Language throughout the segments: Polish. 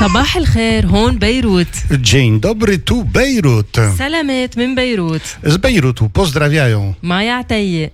صباح الخير هون بيروت. Dzień dobry, tu Bejrut. سلامات من بيروت. Z Bejrutu pozdrawiają. معي عتيق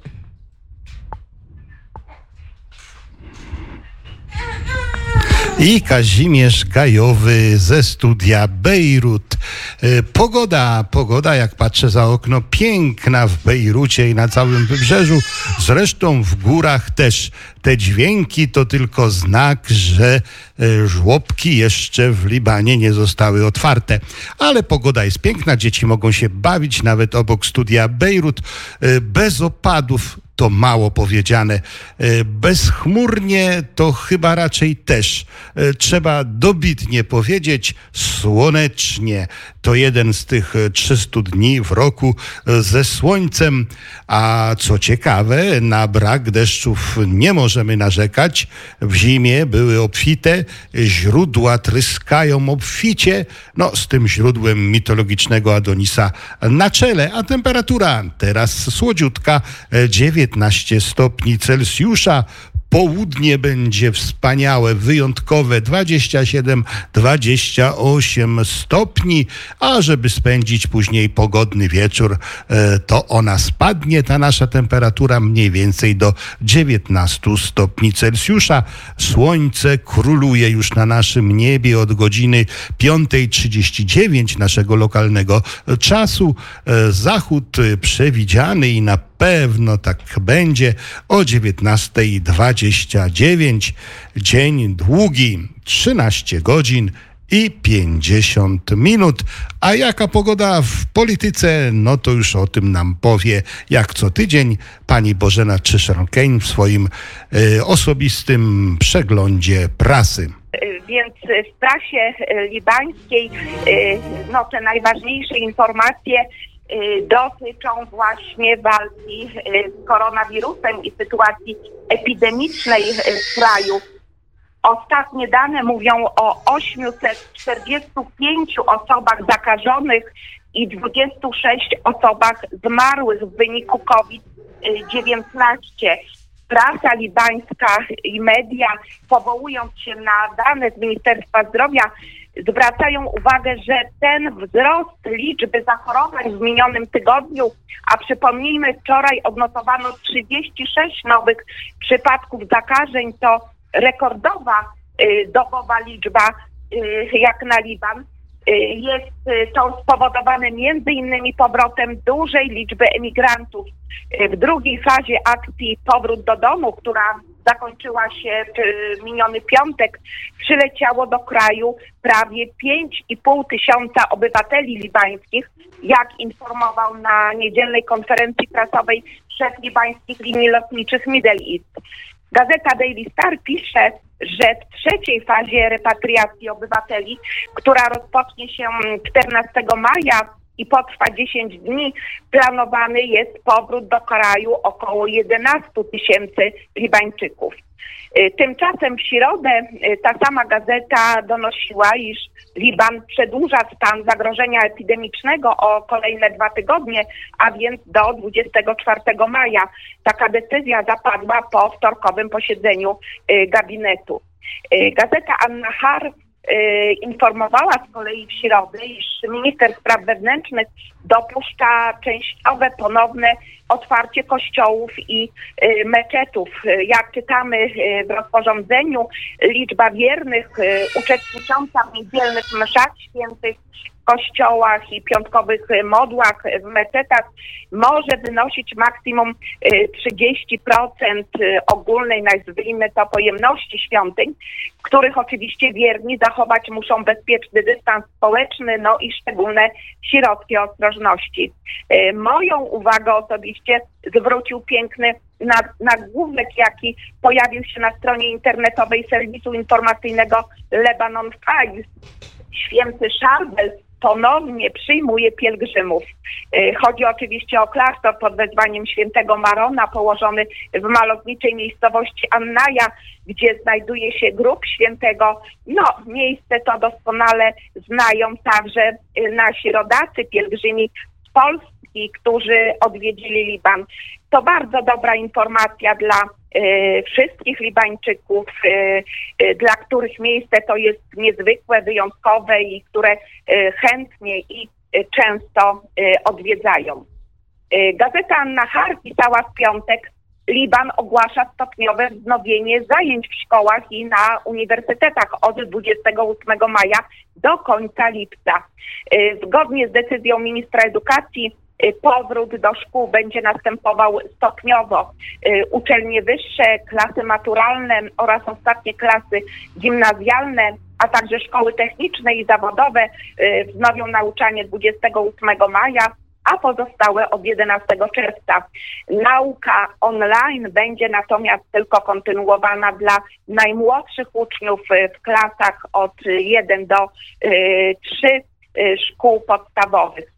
i Kazimierz Gajowy ze studia Bejrut. E, Pogoda, pogoda, jak patrzę za okno, piękna w Bejrucie i na całym wybrzeżu. Zresztą w górach też te dźwięki to tylko znak, że e, żłobki jeszcze w Libanie nie zostały otwarte. Ale pogoda jest piękna, dzieci mogą się bawić nawet obok studia Bejrut e, bez opadów to mało powiedziane. E, Bezchmurnie to chyba raczej też. E, Trzeba dobitnie powiedzieć słonecznie. To jeden z tych e, 300 dni w roku e, ze słońcem. A co ciekawe, na brak deszczów nie możemy narzekać. W zimie były obfite, źródła tryskają obficie. No, z tym źródłem mitologicznego Adonisa na czele, a temperatura teraz słodziutka, e, 19 stopni Celsjusza. Południe będzie wspaniałe, wyjątkowe 27-28 stopni, a żeby spędzić później pogodny wieczór, e, to ona spadnie, ta nasza temperatura mniej więcej do 19 stopni Celsjusza. Słońce króluje już na naszym niebie od godziny 5.39 naszego lokalnego czasu. E, Zachód e, przewidziany i na pewno tak będzie o 19.29. Dzień długi, 13 godzin i 50 minut. A jaka pogoda w polityce, no to już o tym nam powie jak co tydzień pani Bożena Czyszron-Kane w swoim e, osobistym przeglądzie prasy. więc w prasie e, libańskiej e, no, te najważniejsze informacje e, dotyczą właśnie walki e, z koronawirusem i sytuacji epidemicznej e, w kraju. Ostatnie dane mówią o 845 osobach zakażonych i 26 osobach zmarłych w wyniku COVID-19 prasa libańska i media, powołując się na dane z Ministerstwa Zdrowia, zwracają uwagę, że ten wzrost liczby zachorowań w minionym tygodniu, a przypomnijmy, wczoraj odnotowano 36 nowych przypadków zakażeń, to rekordowa y, dobowa liczba y, jak na Liban. Y, Jest to spowodowane między innymi powrotem dużej liczby emigrantów. W drugiej fazie akcji Powrót do domu, która zakończyła się y, miniony piątek, przyleciało do kraju prawie 5,5 tysiąca obywateli libańskich, jak informował na niedzielnej konferencji prasowej szef libańskich linii lotniczych Middle East. Gazeta Daily Star pisze, że w trzeciej fazie repatriacji obywateli, która rozpocznie się 14 maja i potrwa 10 dni, planowany jest powrót do kraju około 11 tysięcy Libańczyków. Y, Tymczasem w środę y, ta sama gazeta donosiła, iż Liban przedłuża stan zagrożenia epidemicznego o kolejne dwa tygodnie, a więc do 24 maja. Taka decyzja zapadła po wtorkowym posiedzeniu y, gabinetu. Gazeta An-Nahar y, informowała z kolei w środę, iż minister spraw wewnętrznych dopuszcza częściowe ponowne otwarcie kościołów i y, meczetów. Y, Jak czytamy y, w rozporządzeniu, liczba wiernych y, uczestnicząca w niedzielnych mszach świętych kościołach i piątkowych y, modłach w meczetach może wynosić maksimum y, 30% y, ogólnej, nazwijmy to, pojemności świątyń, w których oczywiście wierni zachować muszą bezpieczny dystans społeczny, no i szczególne środki ostrożności. Y, Moją uwagę osobiście zwrócił piękny na- nagłówek, jaki pojawił się na stronie internetowej serwisu informacyjnego Lebanon Files. Święty Szarbel ponownie przyjmuje pielgrzymów. Y, Chodzi oczywiście o klasztor pod wezwaniem świętego Marona, położony w malowniczej miejscowości Annaja, gdzie znajduje się grób świętego. No, miejsce to doskonale znają także y, nasi rodacy, pielgrzymi z Polski, którzy odwiedzili Liban. To bardzo dobra informacja dla e, wszystkich Libańczyków, e, e, dla których miejsce to jest niezwykłe, wyjątkowe i które e, chętnie i e, często e, odwiedzają. E, Gazeta Anna Har pisała w piątek, Liban ogłasza stopniowe wznowienie zajęć w szkołach i na uniwersytetach od 28 maja do końca lipca. Zgodnie z decyzją ministra edukacji powrót do szkół będzie następował stopniowo. Y, Uczelnie wyższe, klasy maturalne oraz ostatnie klasy gimnazjalne, a także szkoły techniczne i zawodowe y, wznowią nauczanie 28 maja, a pozostałe od 11 czerwca. Nauka online będzie natomiast tylko kontynuowana dla najmłodszych uczniów y, w klasach od 1 do 3 szkół podstawowych.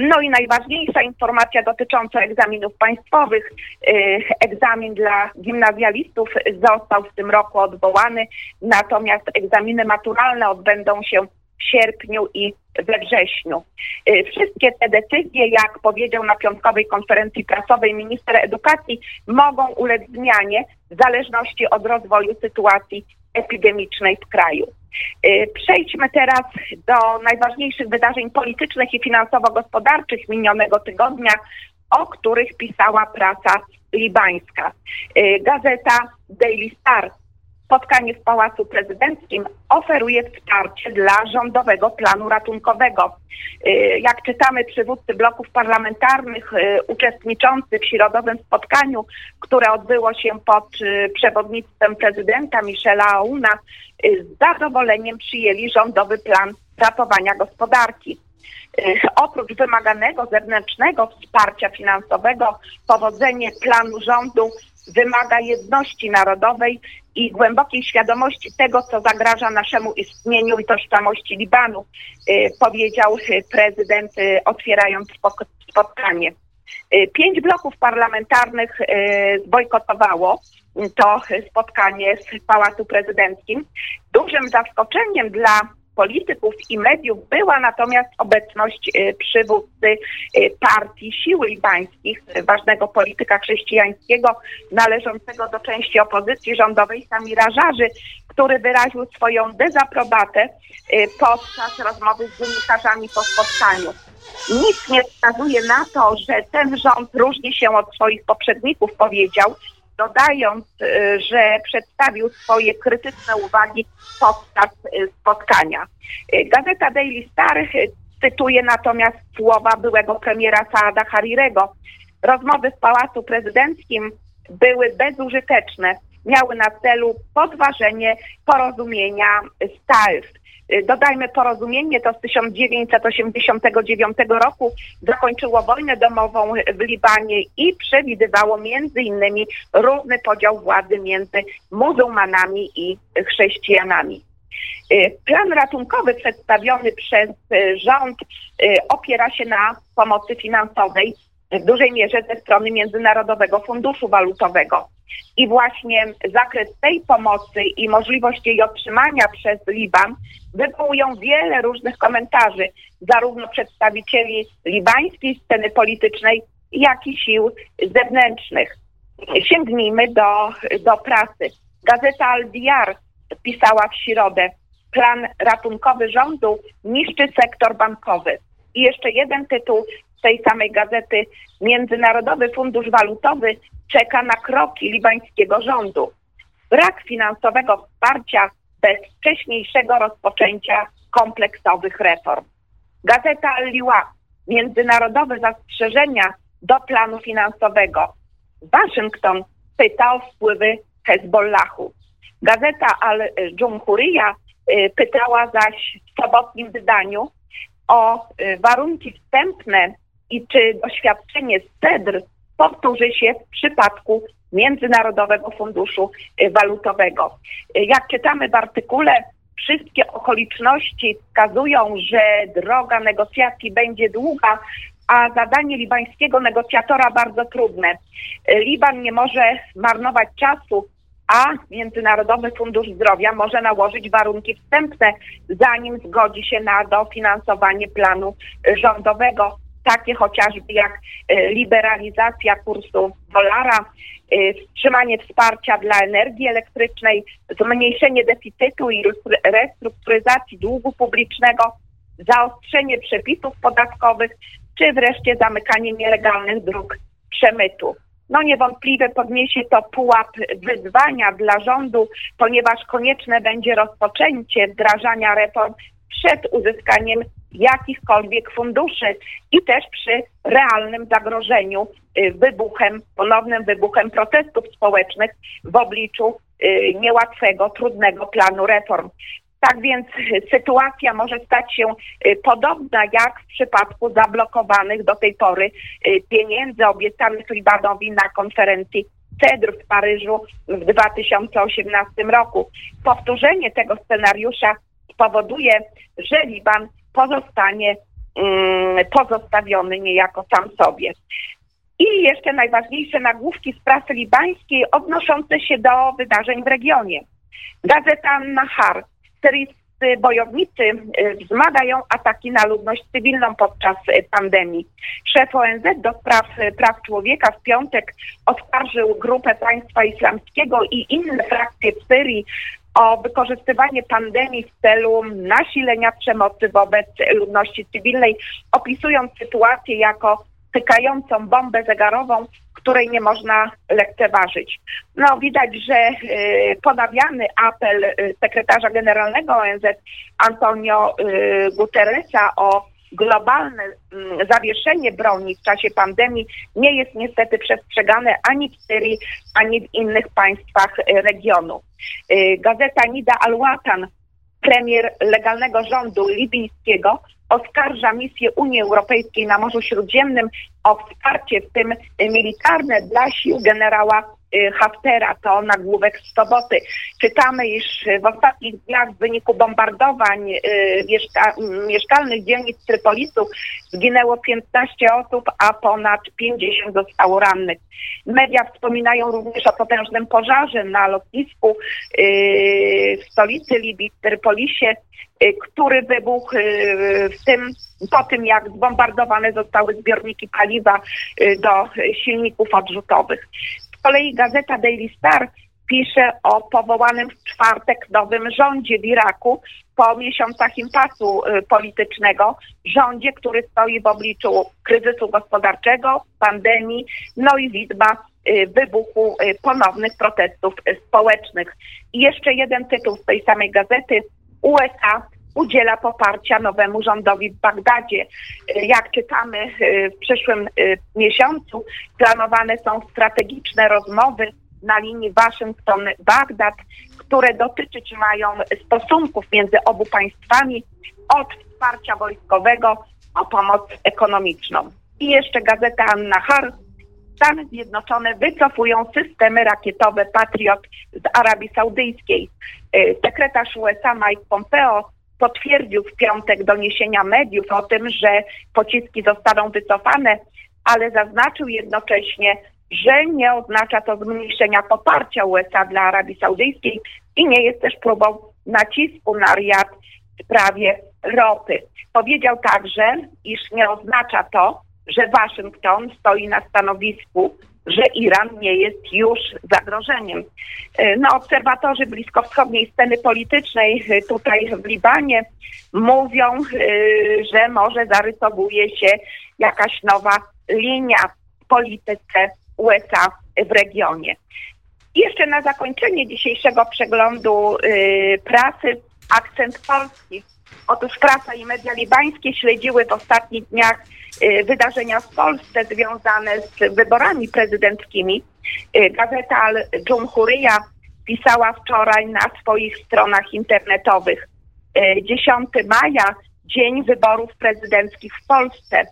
No i najważniejsza informacja dotycząca egzaminów państwowych. Egzamin dla gimnazjalistów został w tym roku odwołany, natomiast egzaminy maturalne odbędą się w sierpniu i we wrześniu. Wszystkie te decyzje, jak powiedział na piątkowej konferencji prasowej minister edukacji, mogą ulec zmianie w zależności od rozwoju sytuacji epidemicznej w kraju. Y, Przejdźmy teraz do najważniejszych wydarzeń politycznych i finansowo-gospodarczych minionego tygodnia, o których pisała prasa libańska. Y, Gazeta Daily Star spotkanie w Pałacu Prezydenckim oferuje wsparcie dla rządowego planu ratunkowego. Y, Jak czytamy, przywódcy bloków parlamentarnych y, uczestniczący w środowym spotkaniu, które odbyło się pod y, przewodnictwem prezydenta Michela Aouna, y, z zadowoleniem przyjęli rządowy plan ratowania gospodarki. Oprócz wymaganego zewnętrznego wsparcia finansowego, powodzenie planu rządu wymaga jedności narodowej i głębokiej świadomości tego, co zagraża naszemu istnieniu i tożsamości Libanu, y, powiedział prezydent, y, otwierając spotkanie. Y, Pięć bloków parlamentarnych zbojkotowało to spotkanie w Pałacu Prezydenckim. Dużym zaskoczeniem dla polityków i mediów była natomiast obecność y, przywódcy y, partii Siły Libańskich, y, ważnego polityka chrześcijańskiego należącego do części opozycji rządowej Samira Żarzy, który wyraził swoją dezaprobatę podczas rozmowy z dziennikarzami po spotkaniu. Nic nie wskazuje na to, że ten rząd różni się od swoich poprzedników, powiedział, dodając, y, że przedstawił swoje krytyczne uwagi podczas y, spotkania. Y, Gazeta Daily Star cytuje natomiast słowa byłego premiera Saada Harirego. Rozmowy w Pałacu Prezydenckim były bezużyteczne. Miały na celu podważenie porozumienia z Taif. Y, Dodajmy, porozumienie to z 1989 roku zakończyło wojnę domową w Libanie i przewidywało między innymi równy podział władzy między muzułmanami i chrześcijanami. Y, Plan ratunkowy przedstawiony przez y, rząd opiera się na pomocy finansowej w dużej mierze ze strony Międzynarodowego Funduszu Walutowego. I właśnie zakres tej pomocy i możliwość jej otrzymania przez Liban wywołują wiele różnych komentarzy, zarówno przedstawicieli libańskiej sceny politycznej, jak i sił zewnętrznych. Sięgnijmy do, do prasy. Gazeta Al-Diyar pisała w środę, plan ratunkowy rządu niszczy sektor bankowy. I jeszcze jeden tytuł z tej samej gazety. Międzynarodowy Fundusz Walutowy czeka na kroki libańskiego rządu. Brak finansowego wsparcia bez wcześniejszego rozpoczęcia kompleksowych reform. Gazeta Al-Liwa. Międzynarodowe zastrzeżenia do planu finansowego. Waszyngton pyta o wpływy Hezbollahu. Gazeta Al-Jumhuriyya y, pytała zaś w sobotnim wydaniu o y, warunki wstępne i czy doświadczenie CEDR powtórzy się w przypadku Międzynarodowego Funduszu y, Walutowego. Y, Jak czytamy w artykule, wszystkie okoliczności wskazują, że droga negocjacji będzie długa, a zadanie libańskiego negocjatora bardzo trudne. Y, Liban nie może marnować czasu, a Międzynarodowy Fundusz Zdrowia może nałożyć warunki wstępne, zanim zgodzi się na dofinansowanie planu rządowego. Takie chociażby jak e, liberalizacja kursu dolara, e, wstrzymanie wsparcia dla energii elektrycznej, zmniejszenie deficytu i restrukturyzacji długu publicznego, zaostrzenie przepisów podatkowych, czy wreszcie zamykanie nielegalnych dróg przemytu. No niewątpliwie podniesie to pułap wyzwania dla rządu, ponieważ konieczne będzie rozpoczęcie wdrażania reform przed uzyskaniem jakichkolwiek funduszy i też przy realnym zagrożeniu y, wybuchem, ponownym wybuchem protestów społecznych w obliczu y, niełatwego, trudnego planu reform. Tak więc sytuacja może stać się y, podobna jak w przypadku zablokowanych do tej pory pieniędzy obiecanych Libanowi na konferencji CEDR w Paryżu w 2018 roku. Powtórzenie tego scenariusza spowoduje, że Liban pozostanie mm, pozostawiony niejako sam sobie. I jeszcze najważniejsze nagłówki z prasy libańskiej odnoszące się do wydarzeń w regionie. Gazeta Nahar. Syryjscy bojownicy y, wzmagają ataki na ludność cywilną podczas y, pandemii. Szef ONZ do spraw y, praw człowieka w piątek oskarżył grupę państwa islamskiego i inne frakcje w Syrii o wykorzystywanie pandemii w celu nasilenia przemocy wobec ludności cywilnej, opisując sytuację jako tykającą bombę zegarową, której nie można lekceważyć. No widać, że y, ponawiany apel y, sekretarza generalnego ONZ Antonio y, Guterresa o globalne mm, zawieszenie broni w czasie pandemii nie jest niestety przestrzegane ani w Syrii, ani w innych państwach y, regionu. Y, gazeta Nida Al-Watan, premier legalnego rządu libijskiego, oskarża misję Unii Europejskiej na Morzu Śródziemnym o wsparcie, w tym militarne, dla sił generała Haftera, to nagłówek z soboty. Czytamy, iż w ostatnich dniach w wyniku bombardowań y, mieszka mieszkalnych dzielnic Trypolisu zginęło 15 osób, a ponad 50 zostało rannych. Media wspominają również o potężnym pożarze na lotnisku y, w stolicy Libii, w Trypolisie, który wybuchł w tym, po tym, jak zbombardowane zostały zbiorniki paliwa do silników odrzutowych kolei gazeta Daily Star pisze o powołanym w czwartek nowym rządzie w Iraku po miesiącach impasu y, politycznego, rządzie, który stoi w obliczu kryzysu gospodarczego, pandemii, no i widma y, wybuchu y, ponownych protestów społecznych. I jeszcze jeden tytuł z tej samej gazety. USA udziela poparcia nowemu rządowi w Bagdadzie. Jak czytamy w przyszłym miesiącu, planowane są strategiczne rozmowy na linii Waszyngton-Bagdad, które dotyczyć mają stosunków między obu państwami od wsparcia wojskowego o pomoc ekonomiczną. I jeszcze gazeta Anna Har. Stany Zjednoczone wycofują systemy rakietowe Patriot z Arabii Saudyjskiej. Sekretarz USA Mike Pompeo potwierdził w piątek doniesienia mediów o tym, że pociski zostaną wycofane, ale zaznaczył jednocześnie, że nie oznacza to zmniejszenia poparcia USA dla Arabii Saudyjskiej i nie jest też próbą nacisku na Riyad w sprawie ropy. Powiedział także, iż nie oznacza to, że Waszyngton stoi na stanowisku że Iran nie jest już zagrożeniem. E, no, obserwatorzy bliskowschodniej sceny politycznej e, tutaj w Libanie mówią, e, że może zarysowuje się jakaś nowa linia w polityce USA w regionie. Jeszcze na zakończenie dzisiejszego przeglądu prasy akcent polski. Otóż prasa i media libańskie śledziły w ostatnich dniach Y, wydarzenia w Polsce związane z wyborami prezydenckimi. Y, gazeta Al-Jumhuriyya pisała wczoraj na swoich stronach internetowych 10 y, maja, dzień wyborów prezydenckich w Polsce.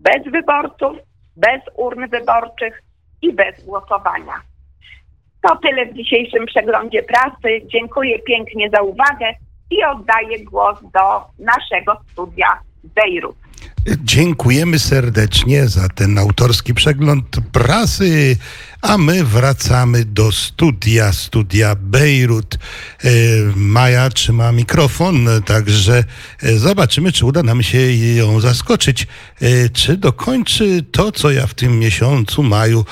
Bez wyborców, bez urn wyborczych i bez głosowania. To tyle w dzisiejszym przeglądzie prasy. Dziękuję pięknie za uwagę i oddaję głos do naszego studia Bejrut. Dziękujemy serdecznie za ten autorski przegląd prasy, a my wracamy do studia, studia Bejrut. E, Maja trzyma mikrofon, także e, zobaczymy, czy uda nam się ją zaskoczyć, e, czy dokończy to, co ja w tym miesiącu maju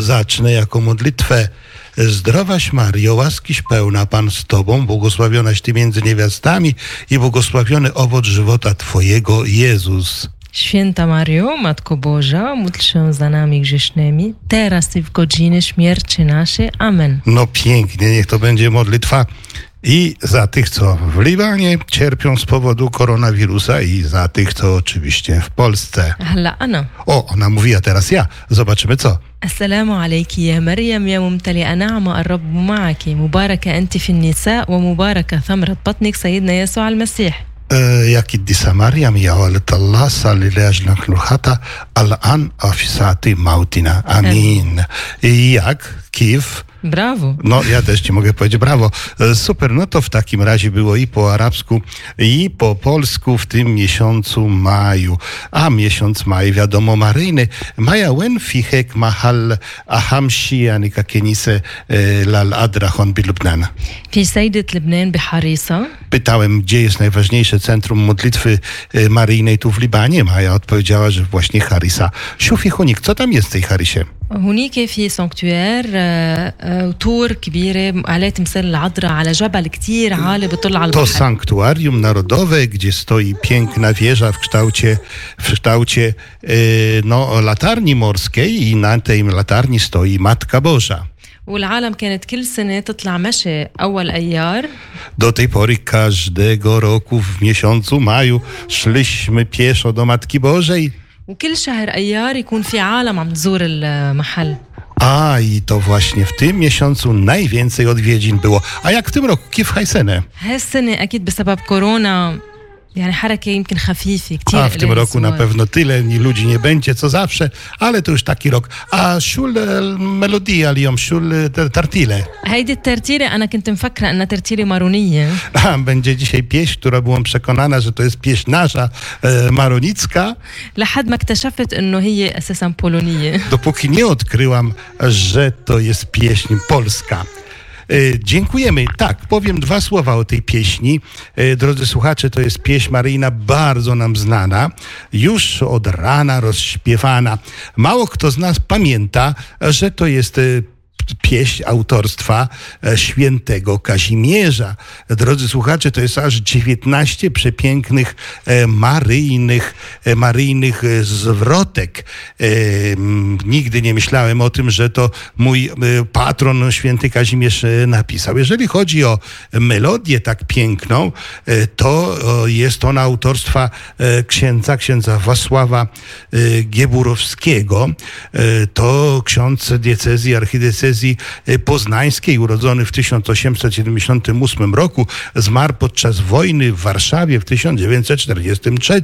zacznę jako modlitwę. Zdrowaś Mario, łaskiś pełna Pan z Tobą, błogosławionaś Ty między niewiastami i błogosławiony owoc żywota Twojego, Jezus. Święta Mario, Matko Boża, módl się za nami grzesznymi, teraz i w godzinie śmierci naszej. Amen. No pięknie, niech to będzie modlitwa i za tych, co w Libanie cierpią z powodu koronawirusa i za tych, co oczywiście w Polsce. هلا أنا O, ona mówi, a teraz ja. Zobaczymy co. السلام عليك يا مريم يا ممتلئة نعمة الرب معك مباركة أنت في النساء ومباركة ثمرة بطنك سيدنا يسوع المسيح E, jak i Mariam, ja Allah, salli leżna chluchata, al-an afisati mautina. Amin. I jak? Kiew? Brawo. No, ja też ci mogę powiedzieć brawo. E, super, no to w takim razie było i po arabsku, i po polsku w tym miesiącu maju. A miesiąc maj, wiadomo, maryjny. Maja wen fichek mahal ahamshi anika kenise e, lal adrahon bi Lubnana. Fi sejdet bi Harisa. Pytałem, gdzie jest najważniejsze centrum modlitwy e, maryjnej tu w Libanie. Maja odpowiedziała, że właśnie Harisa. Shufi Hunik, co tam jest w tej Harisie? Hunik jest sanktuaire تور كبيرة عليه تمثال العذراء على جبل كتير عالي بطل على To البحر sanktuarium narodowe, gdzie stoi piękna wieża w kształcie, w kształcie e, no, latarni morskiej i na tej latarni stoi Matka Boża. والعالم كانت كل سنة تطلع مشي أول أيار Do tej pory każdego roku w miesiącu maju szliśmy pieszo do Matki Bożej. وكل شهر أيار يكون في عالم عم تزور المحل a i to właśnie w tym miesiącu najwięcej odwiedzin było. A jak w tym roku? Kif Hajsene? Hajsene, akid bysabab korona. حركة يمكن خفيفة كتير A w tym قليل roku na الزوار. pewno tyle ni ludzi nie będzie co zawsze, ale to już taki rok. A szul e, melodia liom, szul e, tartile. هيدي الترتيلة أنا كنت مفكرة أنها ترتيلة مارونية A, będzie dzisiaj pieśń, która byłam przekonana, że to jest pieśń nasza, e, maronicka, لحد ما اكتشفت أنه هي أساسا بولونية dopóki nie odkryłam, że to jest pieśń polska. E, Dziękujemy. Tak, powiem dwa słowa o tej pieśni. E, Drodzy słuchacze, to jest pieśń maryjna bardzo nam znana, już od rana rozśpiewana. Mało kto z nas pamięta, że to jest e, pieśń autorstwa e, świętego Kazimierza. Drodzy słuchacze, to jest aż 19 przepięknych e, maryjnych, e, maryjnych zwrotek. Nigdy nie myślałem o tym, że to mój patron święty Kazimierz napisał. Jeżeli chodzi o melodię tak piękną, to jest ona autorstwa księdza, księdza Wasława Gieburowskiego. To ksiądz diecezji, archidiecezji e, poznańskiej, urodzony w 1878 roku, zmarł podczas wojny w Warszawie w 1943.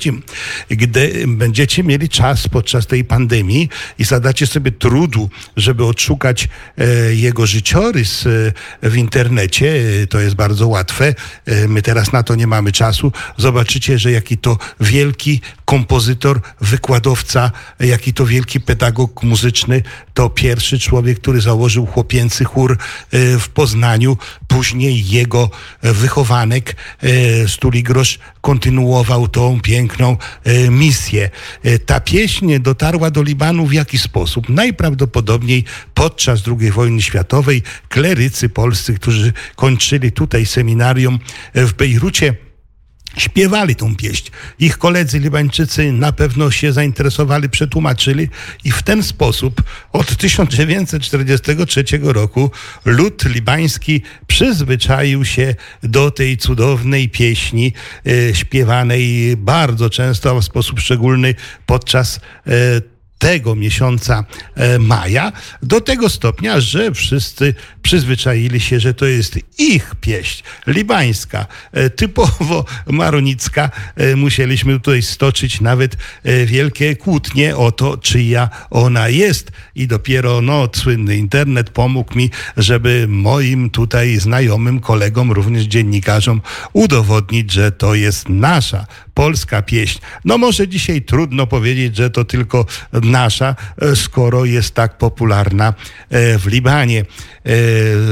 Gdy będziecie mieli czas podczas tej pandemii i zadacie sobie trudu, żeby odszukać e, jego życiorys e, w internecie, e, to jest bardzo łatwe. My teraz na to nie mamy czasu. Zobaczycie, że jaki to wielki kompozytor, wykładowca, jaki to wielki pedagog muzyczny, to pierwszy człowiek, który założył chłopięcy chór e, w Poznaniu. Później jego e, wychowanek e, Stuligrosz kontynuował tą piękną misję. Ta pieśń dotarła do Libanu w jaki sposób? Najprawdopodobniej podczas II wojny światowej klerycy polscy, którzy kończyli tutaj seminarium w Bejrucie, śpiewali tą pieśń. Ich koledzy Libańczycy na pewno się zainteresowali, przetłumaczyli i w ten sposób od 1943 roku lud libański przyzwyczaił się do tej cudownej pieśni e, śpiewanej bardzo często, a w sposób szczególny podczas e, tego miesiąca e, maja, do tego stopnia, że wszyscy przyzwyczaili się, że to jest ich pieśń, libańska, e, typowo maronicka. E, Musieliśmy tutaj stoczyć nawet wielkie kłótnie o to, czyja ona jest. I dopiero no, słynny internet pomógł mi, żeby moim tutaj znajomym, kolegom, również dziennikarzom udowodnić, że to jest nasza polska pieśń. No może dzisiaj trudno powiedzieć, że to tylko nasza, e, skoro jest tak popularna e, w Libanie.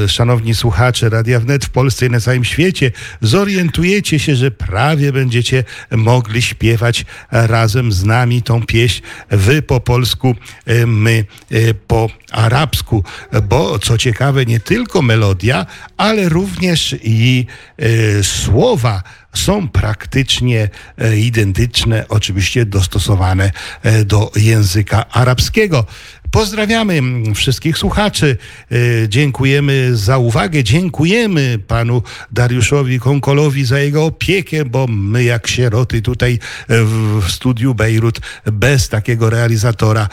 E, szanowni słuchacze Radia Wnet w Polsce i na całym świecie, zorientujecie się, że prawie będziecie mogli śpiewać razem z nami tą pieśń, wy po polsku, my po arabsku, bo co ciekawe, nie tylko melodia, ale również i słowa są praktycznie e, identyczne, oczywiście dostosowane e, do języka arabskiego. Pozdrawiamy wszystkich słuchaczy. E, dziękujemy za uwagę. Dziękujemy panu Dariuszowi Konkolowi za jego opiekę, bo my jak sieroty tutaj w studiu Bejrut bez takiego realizatora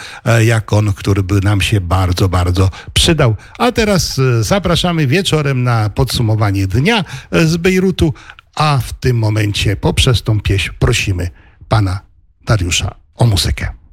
jak on, który by nam się bardzo, bardzo przydał. A teraz zapraszamy wieczorem na podsumowanie dnia z Bejrutu, a w tym momencie poprzez tą pieśń prosimy pana Dariusza o muzykę.